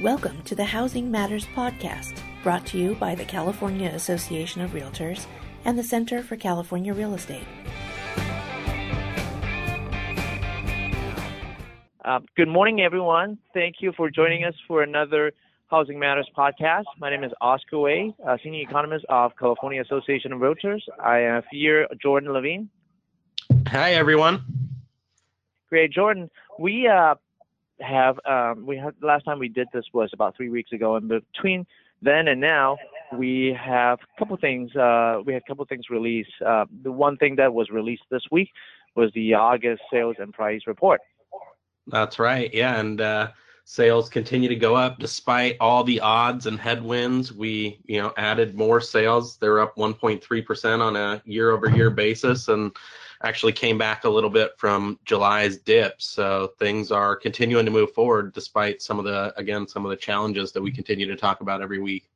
Welcome to the Housing Matters Podcast, brought to you by the California Association of Realtors and the Center for California Real Estate. Uh, good morning, everyone. Thank you for joining us for another Housing Matters podcast. My name is Oscar uh, Senior Economist of California Association of Realtors. I have here Jordan Levine. Hi, everyone. Great, Jordan. We uh, have um, we had last time we did this was about three weeks ago, and between then and now, we have a couple things. Uh, we had a couple things released. Uh, the one thing that was released this week was the August sales and price report. That's right. Yeah, and uh, sales continue to go up despite all the odds and headwinds. We, you know, added more sales. They're up 1.3 percent on a year-over-year basis, and actually came back a little bit from July's dip. So things are continuing to move forward despite some of the, again, some of the challenges that we continue to talk about every week.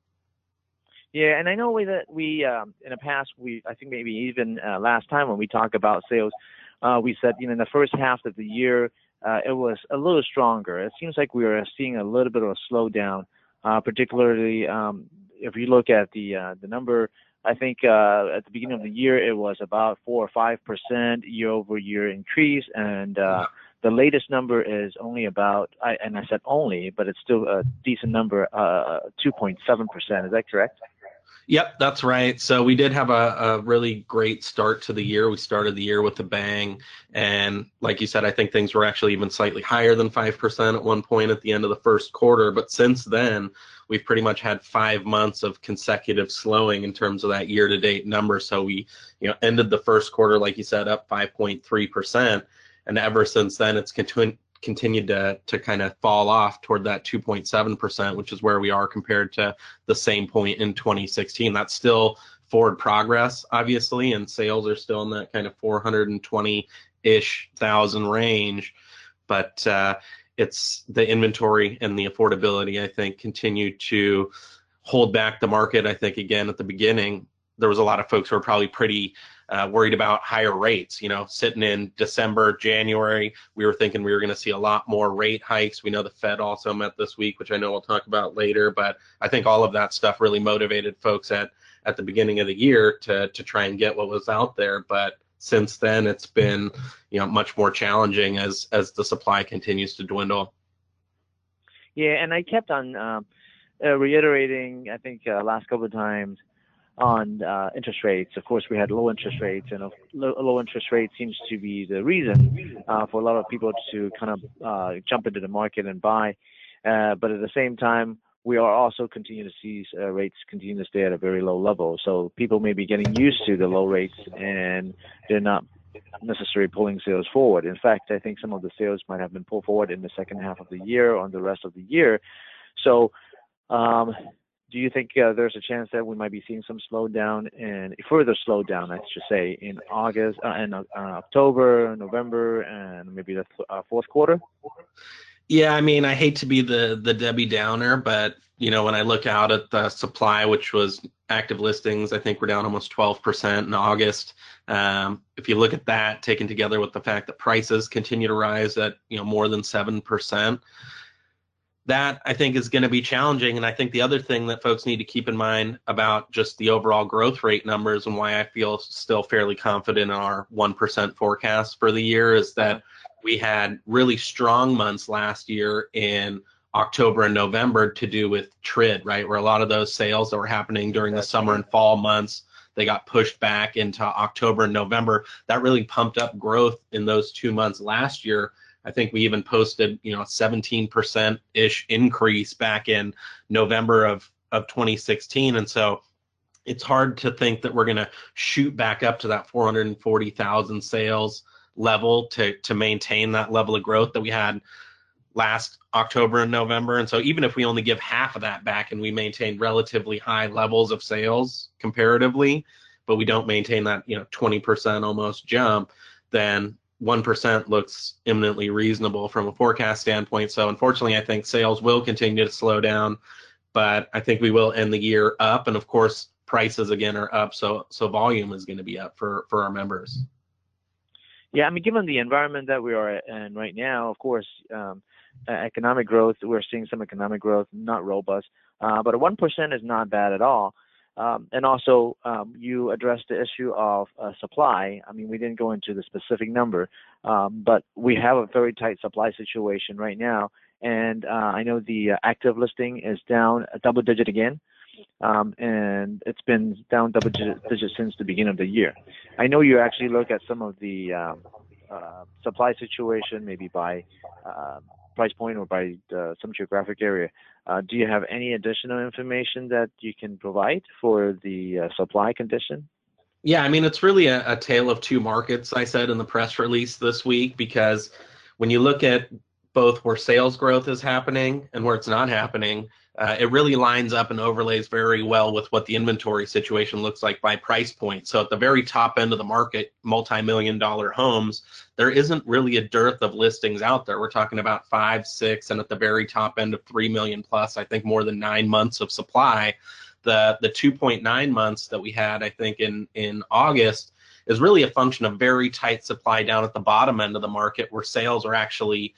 Yeah, and I know that we um, in the past we I think maybe even uh, last time when we talked about sales, uh, we said you know in the first half of the year uh, it was a little stronger. It seems like we are seeing a little bit of a slowdown, uh, particularly um, if you look at the uh, the number I think uh, at the beginning of the year it was about four or five percent year-over-year increase, and uh, the latest number is only about, I, and I said only, but it's still a decent number, uh, 2.7 percent. Is that correct? Yep, that's right. So we did have a, a, really great start to the year. We started the year with a bang. And like you said, I think things were actually even slightly higher than 5% at one point at the end of the first quarter. But since then, we've pretty much had five months of consecutive slowing in terms of that year to date number. So we, you know, ended the first quarter, like you said, up 5.3%. And ever since then, it's continu- continued to, to kind of fall off toward that 2.7%, which is where we are compared to the same point in 2016. That's still forward progress, obviously, and sales are still in that kind of 420 ish thousand range. But uh, it's the inventory and the affordability, I think, continue to hold back the market. I think, again, at the beginning, there was a lot of folks who were probably pretty uh, worried about higher rates. You know, sitting in December, January, we were thinking we were going to see a lot more rate hikes. We know the Fed also met this week, which I know we'll talk about later. But I think all of that stuff really motivated folks at at the beginning of the year to to try and get what was out there. But since then it's been you know much more challenging as as the supply continues to dwindle yeah and i kept on uh, uh, reiterating i think uh, last couple of times on uh, interest rates of course we had low interest rates and low, low interest rate seems to be the reason uh, for a lot of people to kind of uh, jump into the market and buy but at the same time we are also continuing to see uh, rates continue to stay at a very low level. So people may be getting used to the low rates and they're not necessarily pulling sales forward. In fact, I think some of the sales might have been pulled forward in the second half of the year or the rest of the year. So, um, do you think uh, there's a chance that we might be seeing some slowdown and further slowdown, I should say, in August uh, and uh, October, November, and maybe the th- uh, fourth quarter? Yeah, I mean, I hate to be the the Debbie Downer, but you know, when I look out at the supply, which was active listings, I think we're down almost 12% in August. Um, if you look at that, taken together with the fact that prices continue to rise at you know more than seven percent, that I think is going to be challenging. And I think the other thing that folks need to keep in mind about just the overall growth rate numbers and why I feel still fairly confident in our one percent forecast for the year is that we had really strong months last year in October and November to do with TRID, right? Where a lot of those sales that were happening during the summer and fall months, they got pushed back into October and November. That really pumped up growth in those two months last year. I think we even posted, you know, a 17% ish increase back in November of, of 2016. And so it's hard to think that we're going to shoot back up to that 440,000 sales level to to maintain that level of growth that we had last October and November. And so even if we only give half of that back and we maintain relatively high levels of sales comparatively, but we don't maintain that, you know, 20% almost jump, then 1% looks eminently reasonable from a forecast standpoint. So unfortunately, I think sales will continue to slow down, but I think we will end the year up. And of course, prices again are up, so so volume is going to be up for for our members. Yeah, I mean, given the environment that we are in right now, of course, um, economic growth, we're seeing some economic growth, not robust, uh, but 1% is not bad at all. Um, and also, um, you addressed the issue of uh, supply. I mean, we didn't go into the specific number, um, but we have a very tight supply situation right now. And uh, I know the uh, active listing is down a double digit again. Um, and it's been down double digit since the beginning of the year. I know you actually look at some of the um, uh, supply situation, maybe by uh, price point or by uh, some geographic area. Uh, do you have any additional information that you can provide for the uh, supply condition? Yeah, I mean, it's really a, a tale of two markets, I said in the press release this week, because when you look at both where sales growth is happening and where it's not happening, uh, it really lines up and overlays very well with what the inventory situation looks like by price point. So at the very top end of the market, multi-million dollar homes, there isn't really a dearth of listings out there. We're talking about five, six, and at the very top end of three million plus, I think more than nine months of supply. The the 2.9 months that we had, I think in in August, is really a function of very tight supply down at the bottom end of the market where sales are actually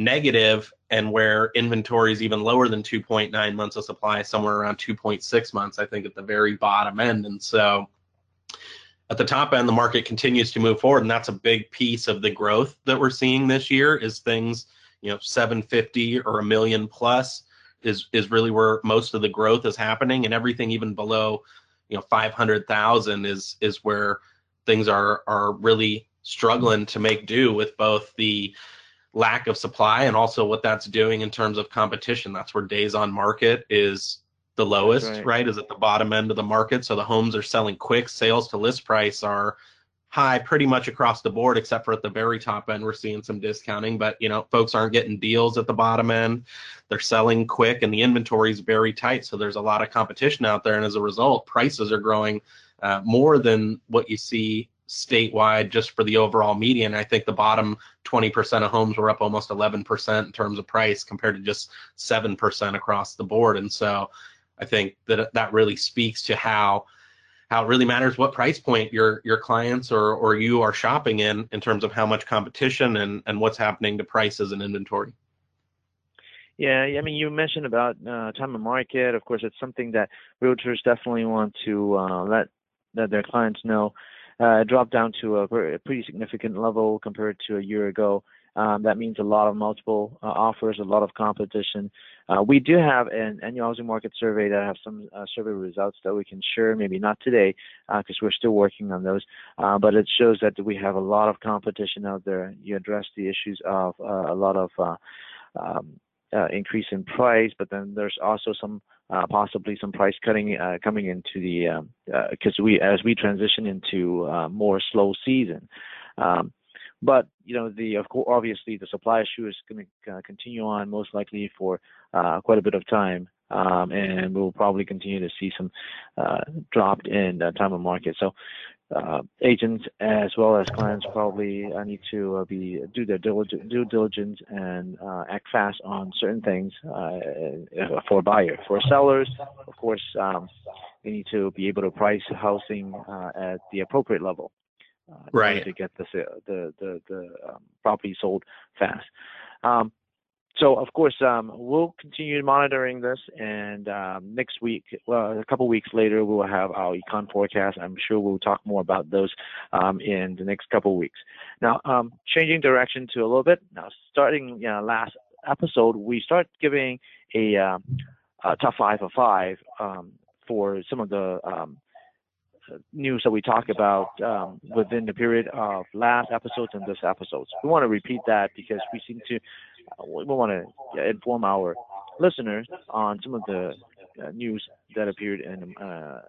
negative and where inventory is even lower than 2.9 months of supply, somewhere around 2.6 months, I think, at the very bottom end. And so at the top end, the market continues to move forward, and that's a big piece of the growth that we're seeing this year. Is things, you know, 750 or a million plus is is really where most of the growth is happening, and everything even below, you know, 500,000 is is where things are are really struggling to make do with both the lack of supply and also what that's doing in terms of competition. That's where days on market is the lowest, right. right. Is at the bottom end of the market. So the homes are selling quick. Sales to list price are high pretty much across the board, except for at the very top end, we're seeing some discounting. But you know, folks aren't getting deals at the bottom end. They're selling quick, and the inventory is very tight. So there's a lot of competition out there, and as a result, prices are growing uh, more than what you see statewide just for the overall median. I think the bottom 20% of homes were up almost 11% in terms of price compared to just 7% across the board. And so I think that that really speaks to how how it really matters what price point your your clients or or you are shopping in in terms of how much competition and and what's happening to prices and inventory. Yeah, I mean, you mentioned about uh, time of market. Of course, it's something that realtors definitely want to uh, let let their clients know dropped down to a, pretty significant level compared to a year ago. Um, that means a lot of multiple uh, offers, a lot of competition. Uh, we do have an annual housing market survey that have some uh, survey results that we can share, maybe not today because uh, we're still working on those, uh, but it shows that we have a lot of competition out there. You address the issues of uh, a lot of um, increase in price, but then there's also some uh, possibly some price cutting uh, coming into the because um, uh, we as we transition into uh, more slow season. Um, but you know the of course obviously the supply issue is going to uh, continue on most likely for uh, quite a bit of time. Um, and we'll probably continue to see some drop in time of market. So uh, agents as well as clients probably uh, need to uh, be do their due diligence and uh, act fast on certain things uh, for a buyer. For sellers, of course, um, they need to be able to price housing uh, at the appropriate level, right, to get the the the, the um, property sold fast. Um, so of course um, we'll continue monitoring this and um, next week well a couple weeks later we will have our econ forecast. I'm sure we'll talk more about those um, in the next couple weeks. Now um, changing direction to a little bit. Now starting you know, last episode we start giving a, um, a top five of five um, for some of the news that we talk about um, within the period of last episodes and this episodes. We want to repeat that because we seem to we want to inform our listeners on some of the uh, news that appeared in, uh,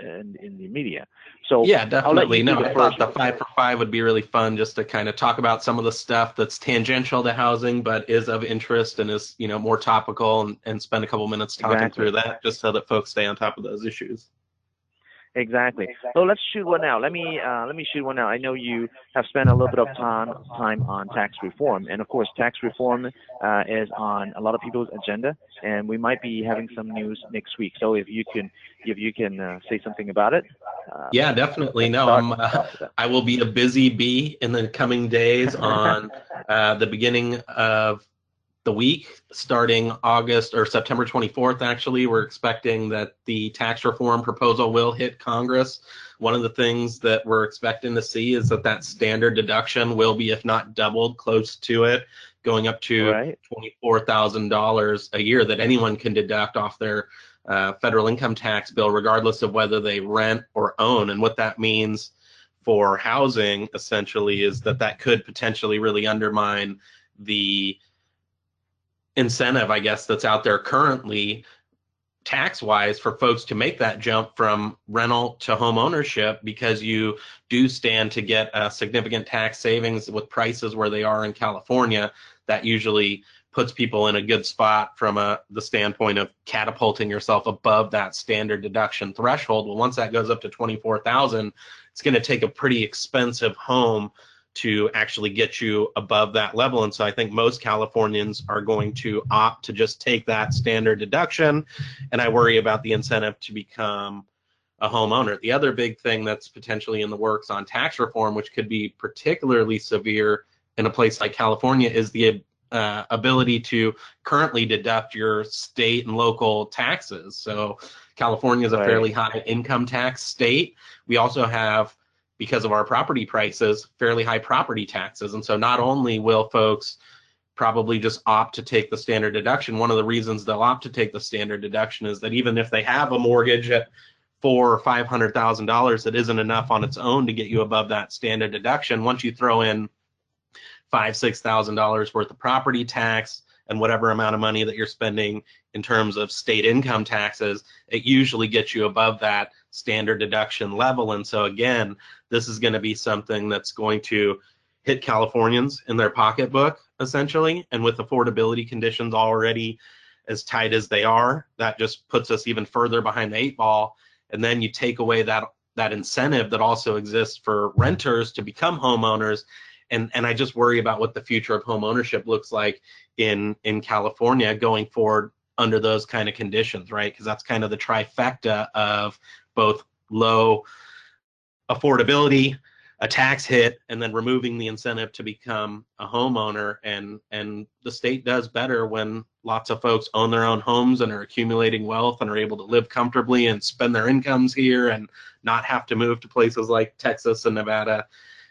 in, in the media. So yeah, definitely. No, I thought the five for five would be really fun just to kind of talk about some of the stuff that's tangential to housing, but is of interest and is you know more topical, and, and spend a couple minutes talking exactly. through that just so that folks stay on top of those issues. Exactly. So let's shoot one out. Let me uh, let me shoot one out. I know you have spent a little bit of time time on tax reform, and of course, tax reform uh, is on a lot of people's agenda, and we might be having some news next week. So if you can if you can uh, say something about it. Uh, yeah, definitely. No, I'm, uh, I will be a busy bee in the coming days on uh, the beginning of the week starting August or September 24th. Actually, we're expecting that the tax reform proposal will hit Congress. One of the things that we're expecting to see is that that standard deduction will be, if not doubled, close to it, going up to right. $24,000 a year that anyone can deduct off their uh, federal income tax bill, regardless of whether they rent or own. And what that means for housing essentially is that that could potentially really undermine the incentive, I guess, that's out there currently tax wise for folks to make that jump from rental to home ownership because you do stand to get a significant tax savings with prices where they are in California. That usually puts people in a good spot from a the standpoint of catapulting yourself above that standard deduction threshold. Well, once that goes up to 24,000, it's going to take a pretty expensive home to actually get you above that level. And so I think most Californians are going to opt to just take that standard deduction. And I worry about the incentive to become a homeowner. The other big thing that's potentially in the works on tax reform, which could be particularly severe in a place like California, is the uh, ability to currently deduct your state and local taxes. So California is a fairly high income tax state. We also have because of our property prices, fairly high property taxes. And so not only will folks probably just opt to take the standard deduction, one of the reasons they'll opt to take the standard deduction is that even if they have a mortgage at four or five hundred thousand dollars, that isn't enough on its own to get you above that standard deduction. Once you throw in five, six thousand dollars worth of property tax and whatever amount of money that you're spending in terms of state income taxes, it usually gets you above that standard deduction level. And so again, this is going to be something that's going to hit Californians in their pocketbook essentially. And with affordability conditions already as tight as they are, that just puts us even further behind the eight ball. And then you take away that that incentive that also exists for renters to become homeowners. And, and I just worry about what the future of home ownership looks like in in California going forward under those kind of conditions, right? Because that's kind of the trifecta of both low affordability, a tax hit, and then removing the incentive to become a homeowner. And and the state does better when lots of folks own their own homes and are accumulating wealth and are able to live comfortably and spend their incomes here and not have to move to places like Texas and Nevada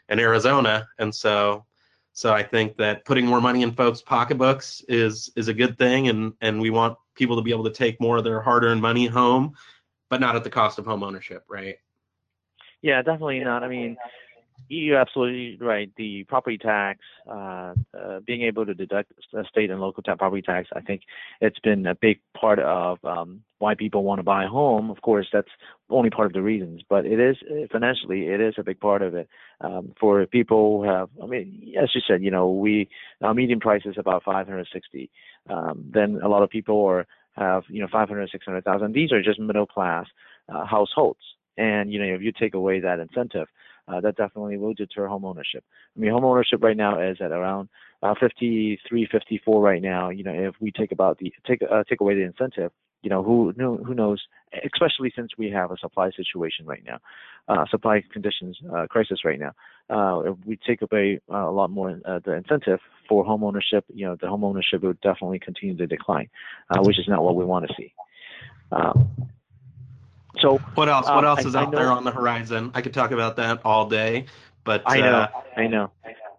and Arizona. And so so I think that putting more money in folks' pocketbooks is is a good thing, and and we want people to be able to take more of their hard-earned money home but not at the cost of home ownership, right? Yeah, definitely not. I mean, you're absolutely right. The property tax, uh, uh, being able to deduct state and local property tax, I think it's been a big part of um, why people want to buy a home. Of course, that's only part of the reasons, but it is financially, it is a big part of it. Um, for people who have, I mean, as you said, you know, we our median price is about 560. Um, then a lot of people are have you know 500 600,000 these are just middle class uh, households and you know if you take away that incentive uh, that definitely will deter home ownership I mean home ownership right now is at around uh, 53 54 right now. You know if we take about the take uh, take away the incentive you know who who knows especially since we have a supply situation right now uh, supply conditions uh, crisis right now uh, if we take away uh, a lot more uh, the incentive for home ownership you know the home ownership would definitely continue to decline uh, which is not what we want to see. Um, so what else what else is I, out I there on the horizon i could talk about that all day but i know i know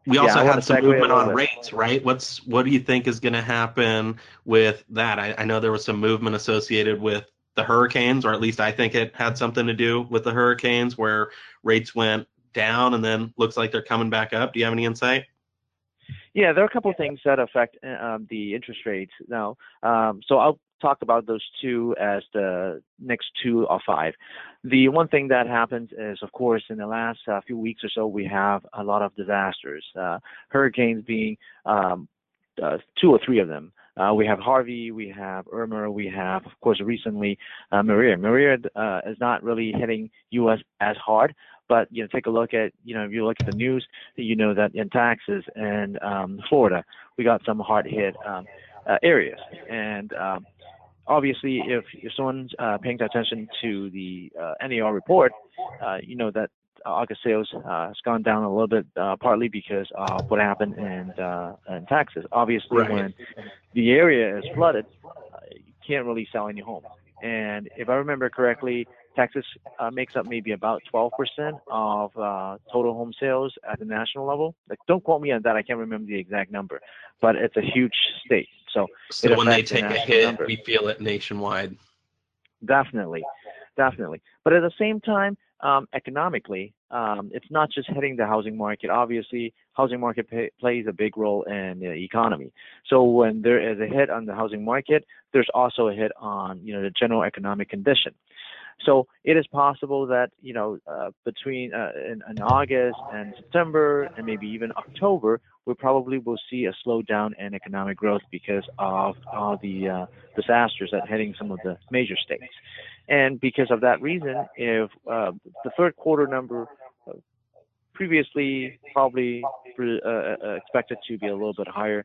we also yeah, had some movement on rates, right? What's what do you think is going to happen with that? I, I, know there was some movement associated with the hurricanes, or at least I think it had something to do with the hurricanes, where rates went down and then looks like they're coming back up. Do you have any insight? Yeah, there are a couple of things that affect um, the interest rates now. Um, so I'll talk about those two as the next two or five. The one thing that happens is, of course, in the last uh, few weeks or so, we have a lot of disasters, uh, hurricanes being um, uh, two or three of them. Uh, we have Harvey, we have Irma, we have, of course, recently uh, Maria. Maria uh, is not really hitting U.S. as hard, but you know, take a look at, you know, if you look at the news, you know that in Texas and um, Florida, we got some hard hit um, areas. And um, obviously, if, if someone's uh, paying attention to the uh, NAR report, uh, you know that August sales uh, has gone down a little bit, uh, partly because of what happened in uh, in Texas. Obviously, Right. when the area is flooded, uh, you can't really sell any homes. And if I remember correctly, Texas uh, makes up maybe about 12% of uh, total home sales at the national level. Like, don't quote me on that. I can't remember the exact number, but it's a huge state. So So when they take a hit, number. we feel it nationwide. definitely, definitely. But at the same time, um, economically, um, it's not just hitting the housing market. Obviously, housing market pay, plays a big role in the economy. So when there is a hit on the housing market, there's also a hit on you know the general economic condition. So it is possible that you know uh, between uh, in, in August and September and maybe even October, we probably will see a slowdown in economic growth because of all the uh, disasters that hitting some of the major states. And because of that reason, if uh, the third quarter number uh, previously probably expected to be a little bit higher,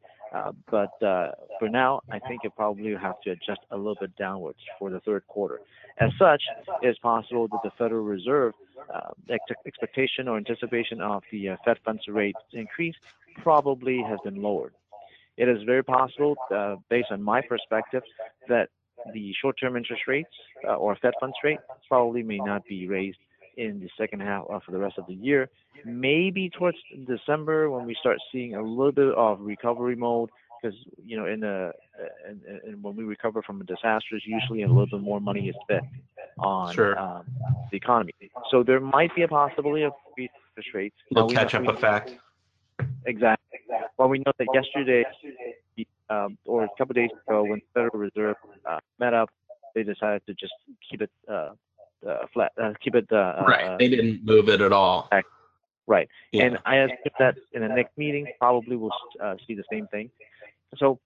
but uh, for now, I think it probably have to adjust a little bit downwards for the third quarter. As such, it is possible that the Federal Reserve uh, ex- expectation or anticipation of the uh, Fed funds rate increase probably has been lowered. It is very possible, uh, based on my perspective, that the short-term interest rates uh, or Fed funds rate probably may not be raised in the second half of the rest of the year. Maybe towards December when we start seeing a little bit of recovery mode, because you know, in the and, and when we recover from a disaster, usually a little bit more money is spent on Sure. um, the economy. So there might be a possibility of increased interest rates. Now, Little we know- catch up we- effect. Exactly. Well, we know that yesterday, um, or a couple days ago, when the Federal Reserve uh, met up, they decided to just keep it uh, uh, flat, uh, keep it uh, Right. uh, They didn't move it at all. Right. Yeah. And I assume that in the next meeting, probably we'll uh, see the same thing. So,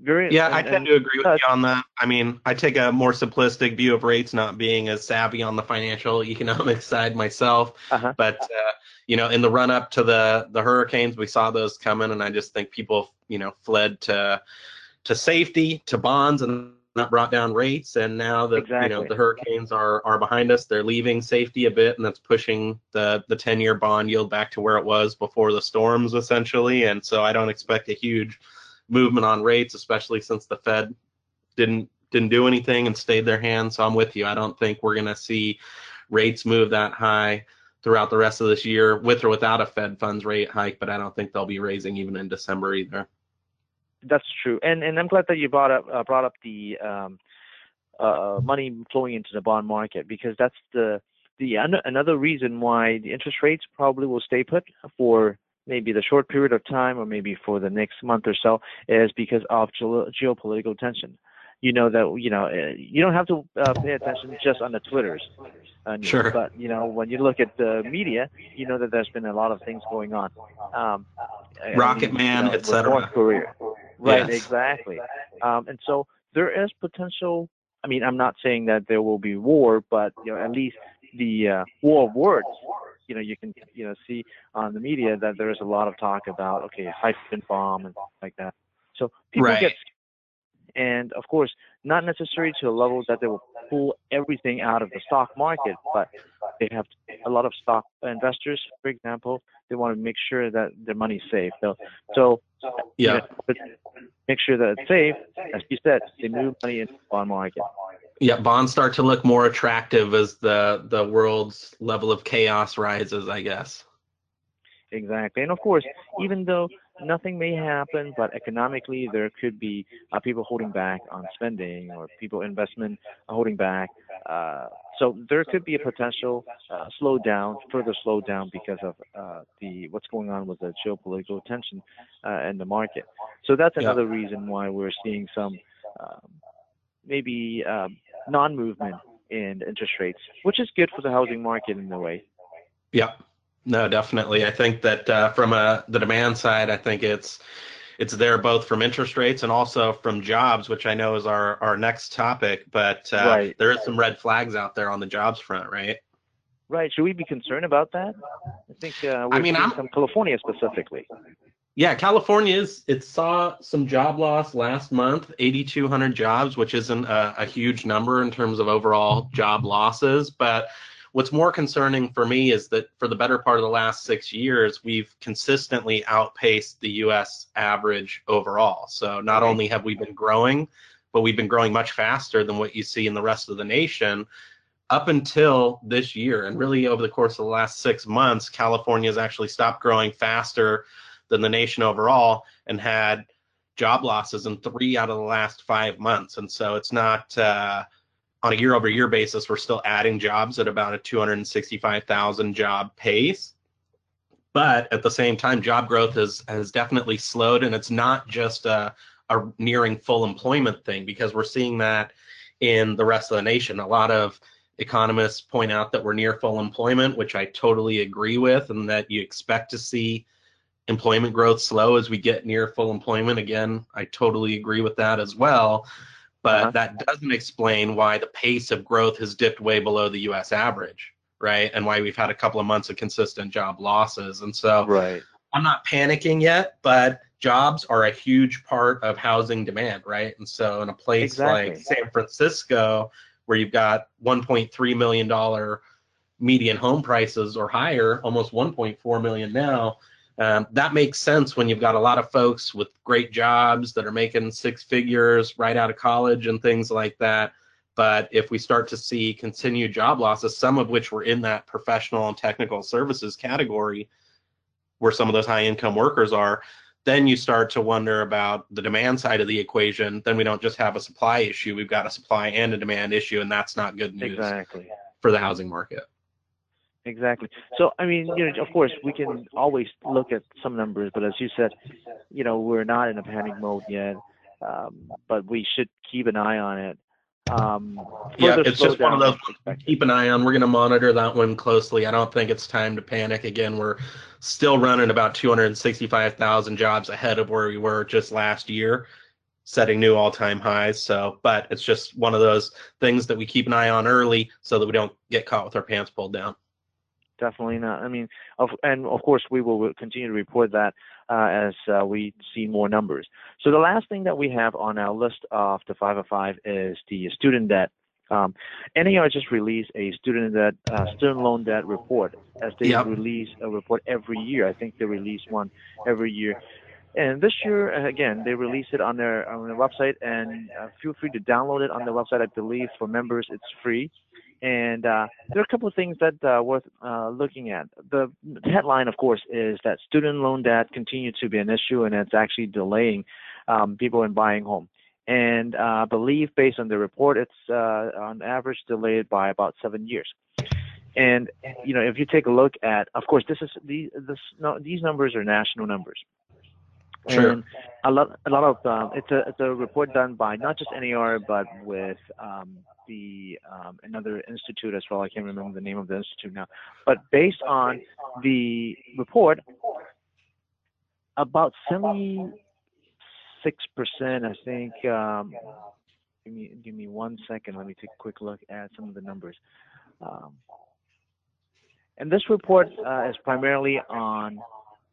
very Yeah, and- I and- tend to agree with uh, you on that. I mean, I take a more simplistic view of rates, not being as savvy on the financial economic side myself. Uh-huh. But uh, you know, in the run up to the the hurricanes, we saw those coming, and I just think people, you know, fled to to safety, to bonds, and that brought down rates. And now that you know the hurricanes are are behind us, they're leaving safety a bit, and that's pushing the the ten year bond yield back to where it was before the storms, essentially. And so I don't expect a huge movement on rates, especially since the Fed didn't didn't do anything and stayed their hand. So I'm with you. I don't think we're going to see rates move that high throughout the rest of this year, with or without a Fed funds rate hike. But I don't think they'll be raising even in December either. That's true, and and I'm glad that you brought up uh, brought up the um, uh, money flowing into the bond market because that's the the an- another reason why the interest rates probably will stay put for maybe the short period of time or maybe for the next month or so is because of geo- geopolitical tension. You know that you know uh, you don't have to uh, pay attention just on the Twitters, uh, news, Sure. but you know when you look at the media, you know that there's been a lot of things going on. Um, Rocket Man, you know, et with cetera. North Korea. Right, Yes. exactly. Um, and so there is potential. I mean, I'm not saying that there will be war, but you know, at least the uh, war of words. You know, you can you know see on the media that there is a lot of talk about okay, hydrogen bomb and like that. So people Right. get, and of course, not necessarily to a level that they will pull everything out of the stock market, but they have a lot of stock investors, for example, they want to make sure that their money is safe. So, so Yeah. make sure that it's safe. As you said, they move money into the bond market. Yeah, bonds start to look more attractive as the the world's level of chaos rises, I guess. Exactly. And of course, even though nothing may happen, but economically there could be uh, people holding back on spending or people investment holding back. Uh, so there could be a potential uh, slowdown, further slowdown because of uh, the what's going on with the geopolitical tension uh, in the market. So that's Yeah. another reason why we're seeing some um, maybe um, non-movement in interest rates, which is good for the housing market in a way. Yeah. No, definitely. I think that uh, from a the demand side, I think it's it's there both from interest rates and also from jobs, which I know is our our next topic. But uh, right. there is some red flags out there on the jobs front, right? Right. Should we be concerned about that? I think uh, I mean, I'm from California specifically. Yeah, California is. It saw some job loss last month, 8,200 jobs, which isn't a, a huge number in terms of overall job losses, but What's more concerning for me is that for the better part of the last six years, we've consistently outpaced the US average overall. So not only have we been growing, but we've been growing much faster than what you see in the rest of the nation up until this year. And really, over the course of the last six months, California has actually stopped growing faster than the nation overall and had job losses in three out of the last five months. And so it's not. Uh, on a year over year basis, we're still adding jobs at about a 265,000 job pace. But at the same time, job growth has, has definitely slowed, and it's not just a, a nearing full employment thing because we're seeing that in the rest of the nation. A lot of economists point out that we're near full employment, which I totally agree with, and that you expect to see employment growth slow as we get near full employment. Again, I totally agree with that as well but uh-huh. that doesn't explain why the pace of growth has dipped way below the US average, right? And why we've had a couple of months of consistent job losses. And so right. I'm not panicking yet, but jobs are a huge part of housing demand, right? And so in a place exactly. like San Francisco, where you've got 1.3 million dollar median home prices or higher, almost 1.4 million now, um, that makes sense when you've got a lot of folks with great jobs that are making six figures right out of college and things like that. But if we start to see continued job losses, some of which were in that professional and technical services category, where some of those high income workers are, then you start to wonder about the demand side of the equation. Then we don't just have a supply issue, we've got a supply and a demand issue, and that's not good news exactly. for the housing market. Exactly. So, I mean, you know, of course, we can always look at some numbers, but as you said, you know, we're not in a panic mode yet, um, but we should keep an eye on it. Um, yeah, it's just one of those. Keep an eye on. We're going to monitor that one closely. I don't think it's time to panic again. We're still running about 265,000 jobs ahead of where we were just last year, setting new all-time highs. So, but it's just one of those things that we keep an eye on early so that we don't get caught with our pants pulled down definitely not. I mean, of, and of course, we will continue to report that uh, as uh, we see more numbers. So the last thing that we have on our list of the 505 is the student debt. Um, NAR just released a student debt, uh, student loan debt report, as they yep. release a report every year. I think they release one every year. And this year, uh, again, they release it on their on their website, and uh, feel free to download it on their website. I believe for members, it's free. And uh, there are a couple of things that are uh, worth uh, looking at. The headline, of course, is that student loan debt continues to be an issue, and it's actually delaying um, people in buying home. And uh, I believe, based on the report, it's uh, on average delayed by about seven years. And you know, if you take a look at, of course, this is this, no, these numbers are national numbers. Sure. And a lot, a lot of um, it's a it's a report done by not just NAR but with um, the um, another institute as well. I can't remember the name of the institute now. But based on the report, about 76 percent, I think. Um, give me give me one second. Let me take a quick look at some of the numbers. Um, and this report uh, is primarily on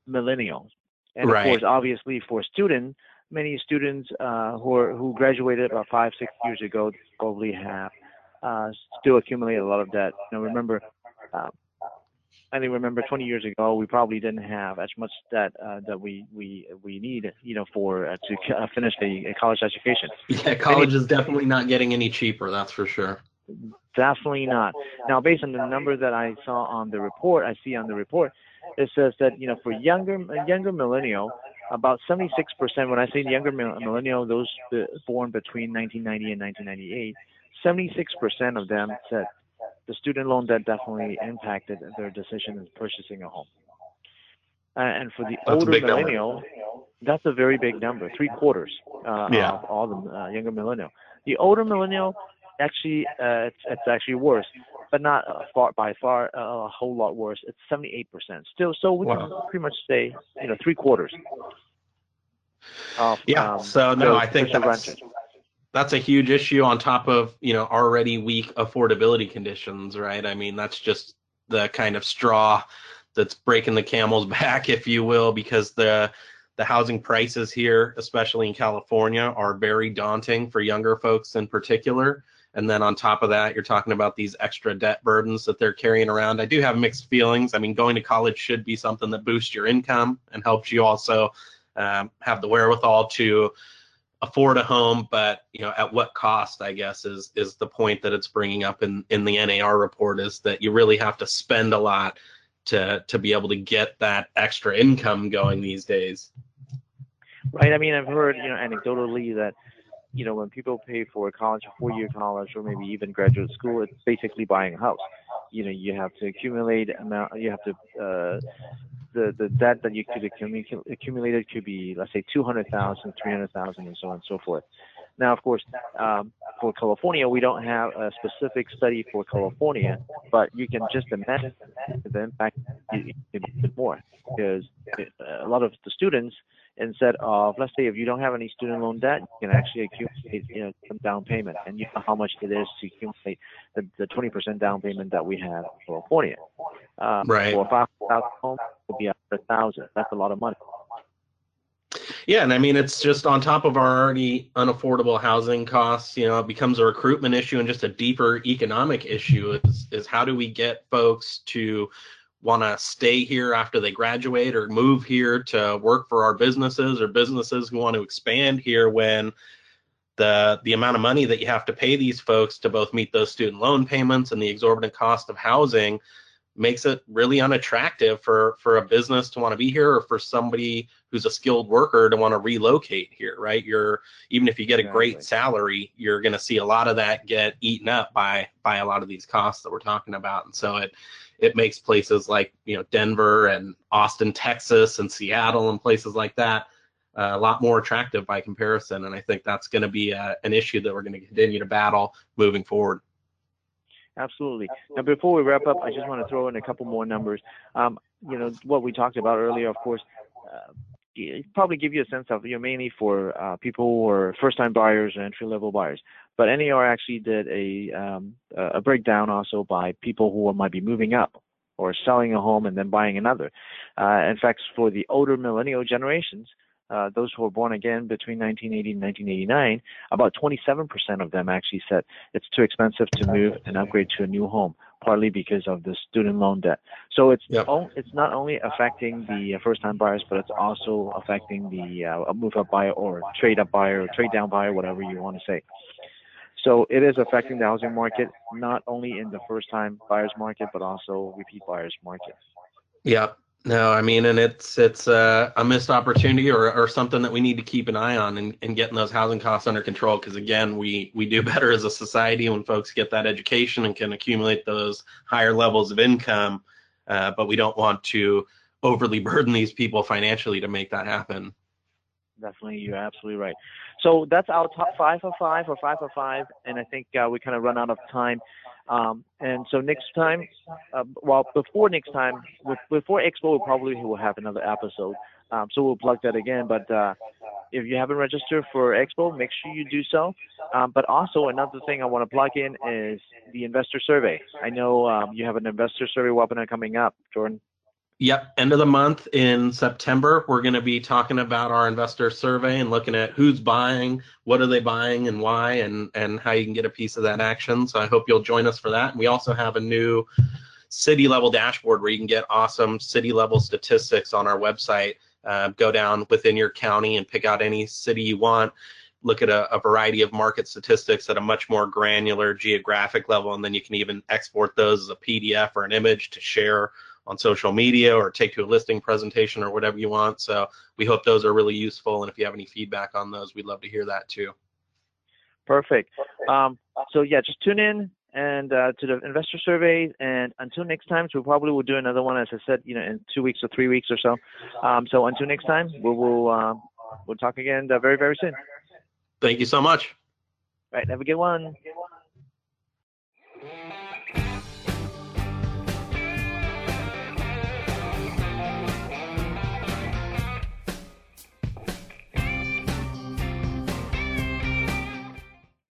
millennials, and right. of course, obviously for students many students uh, who are, who graduated about five six years ago probably have uh, still accumulated a lot of debt. You know, remember, uh, I think remember 20 years ago we probably didn't have as much debt uh, that we we we need you know for uh, to uh, finish a, a, college education. Yeah, college is definitely not getting any cheaper. That's for sure. Definitely not. Now, based on the number that I saw on the report, I see on the report, it says that you know for younger younger millennial about 76%, when I say younger millennial, those born between 1990 and 1998, 76% of them said the student loan debt definitely impacted their decision in purchasing a home. Uh, and for the that's older millennial, number. that's a very big number, three quarters uh, yeah. of all the uh, younger millennial. The older millennial, actually, uh, it's, it's actually worse, but not uh, far by far uh, a whole lot worse. It's 78%. Still, so we wow. can pretty much say, you know, three quarters. Of, Yeah. um, so no, I think that's renters. that's a huge issue on top of you know already weak affordability conditions, right? I mean, that's just the kind of straw that's breaking the camel's back, if you will, because the the housing prices here, especially in California, are very daunting for younger folks in particular. And then on top of that, you're talking about these extra debt burdens that they're carrying around. I do have mixed feelings. I mean, going to college should be something that boosts your income and helps you also um, have the wherewithal to afford a home, but you know, at what cost? I guess is is the point that it's bringing up in in the NAR report is that you really have to spend a lot to to be able to get that extra income going these days. Right. I mean, I've heard, you know, anecdotally that, you know, when people pay for a college, four-year college, or maybe even graduate school, it's basically buying a house. You know, you have to accumulate amount. You have to uh, the the debt that you could accumulate accumulated could be, let's say, two hundred thousand, three hundred thousand, and so on and so forth. Now, of course, um, for California, we don't have a specific study for California, but you can just imagine the impact even more because a lot of the students instead of let's say if you don't have any student loan debt you can actually accumulate you know some down payment and you know how much it is to accumulate the, the 20% down payment that we have in california um, Right. for a five thousand home would be a thousand. that's a lot of money Yeah, and I mean it's just on top of our already unaffordable housing costs, you know, it becomes a recruitment issue and just a deeper economic issue is is how do we get folks to want to stay here after they graduate or move here to work for our businesses or businesses who want to expand here when the the amount of money that you have to pay these folks to both meet those student loan payments and the exorbitant cost of housing makes it really unattractive for for a business to want to be here or for somebody who's a skilled worker to want to relocate here right? You're even if you get a great salary you're going to see a lot of that get eaten up by by a lot of these costs that we're talking about. And so it it makes places like you know denver and austin texas and seattle and places like that uh, a lot more attractive by comparison and i think that's going to be uh an issue that we're going to continue to battle moving forward Absolutely. Now, before we wrap up, I just want to throw in a couple more numbers. Um, you know, what we talked about earlier, of course, uh, probably give you a sense of, you know, mainly for uh, people who are first-time buyers or entry-level buyers. But NAR actually did a um, a breakdown also by people who might be moving up or selling a home and then buying another. Uh, in fact, for the older millennial generations, uh, those who were born again between 1980 and 1989, about 27% of them actually said it's too expensive to move and upgrade to a new home, partly because of the student loan debt. So it's Yep. o- it's not only affecting the uh, first-time buyers, but it's also affecting the uh, move-up buyer or trade-up buyer or trade-down buyer, whatever you want to say. So it is affecting the housing market, not only in the first-time buyers market, but also repeat buyers market. Yeah. No, I mean, and it's it's a, a missed opportunity or, or something that we need to keep an eye on and, and getting those housing costs under control. Because again, we we do better as a society when folks get that education and can accumulate those higher levels of income. Uh, but we don't want to overly burden these people financially to make that happen. Definitely, you're absolutely right. So that's our top five for five or five for five, and I think uh, we kind of run out of time. Um, and so next time, uh, well, before next time, before Expo, we probably will have another episode. Um, so we'll plug that again. But uh, if you haven't registered for Expo, make sure you do so. Um, but also another thing I want to plug in is the investor survey. I know um, you have an investor survey webinar coming up, Jordan. Yep. End of the month in September, we're going to be talking about our investor survey and looking at who's buying, what are they buying, and why, and and how you can get a piece of that action. So I hope you'll join us for that. And we also have a new city level dashboard where you can get awesome city level statistics on our website. Uh, go down within your county and pick out any city you want. Look at a, a variety of market statistics at a much more granular geographic level, and then you can even export those as a PDF or an image to share on social media or take to a listing presentation or whatever you want. So we hope those are really useful. And if you have any feedback on those, we'd love to hear that too. Perfect. Um, so yeah, just tune in and uh, to the investor survey. And until next time, so we probably will do another one, as I said, you know, in two weeks or three weeks or so. Um, so until next time, we will uh, we'll talk again uh, very very soon. Thank you so much. Right. Have a good one.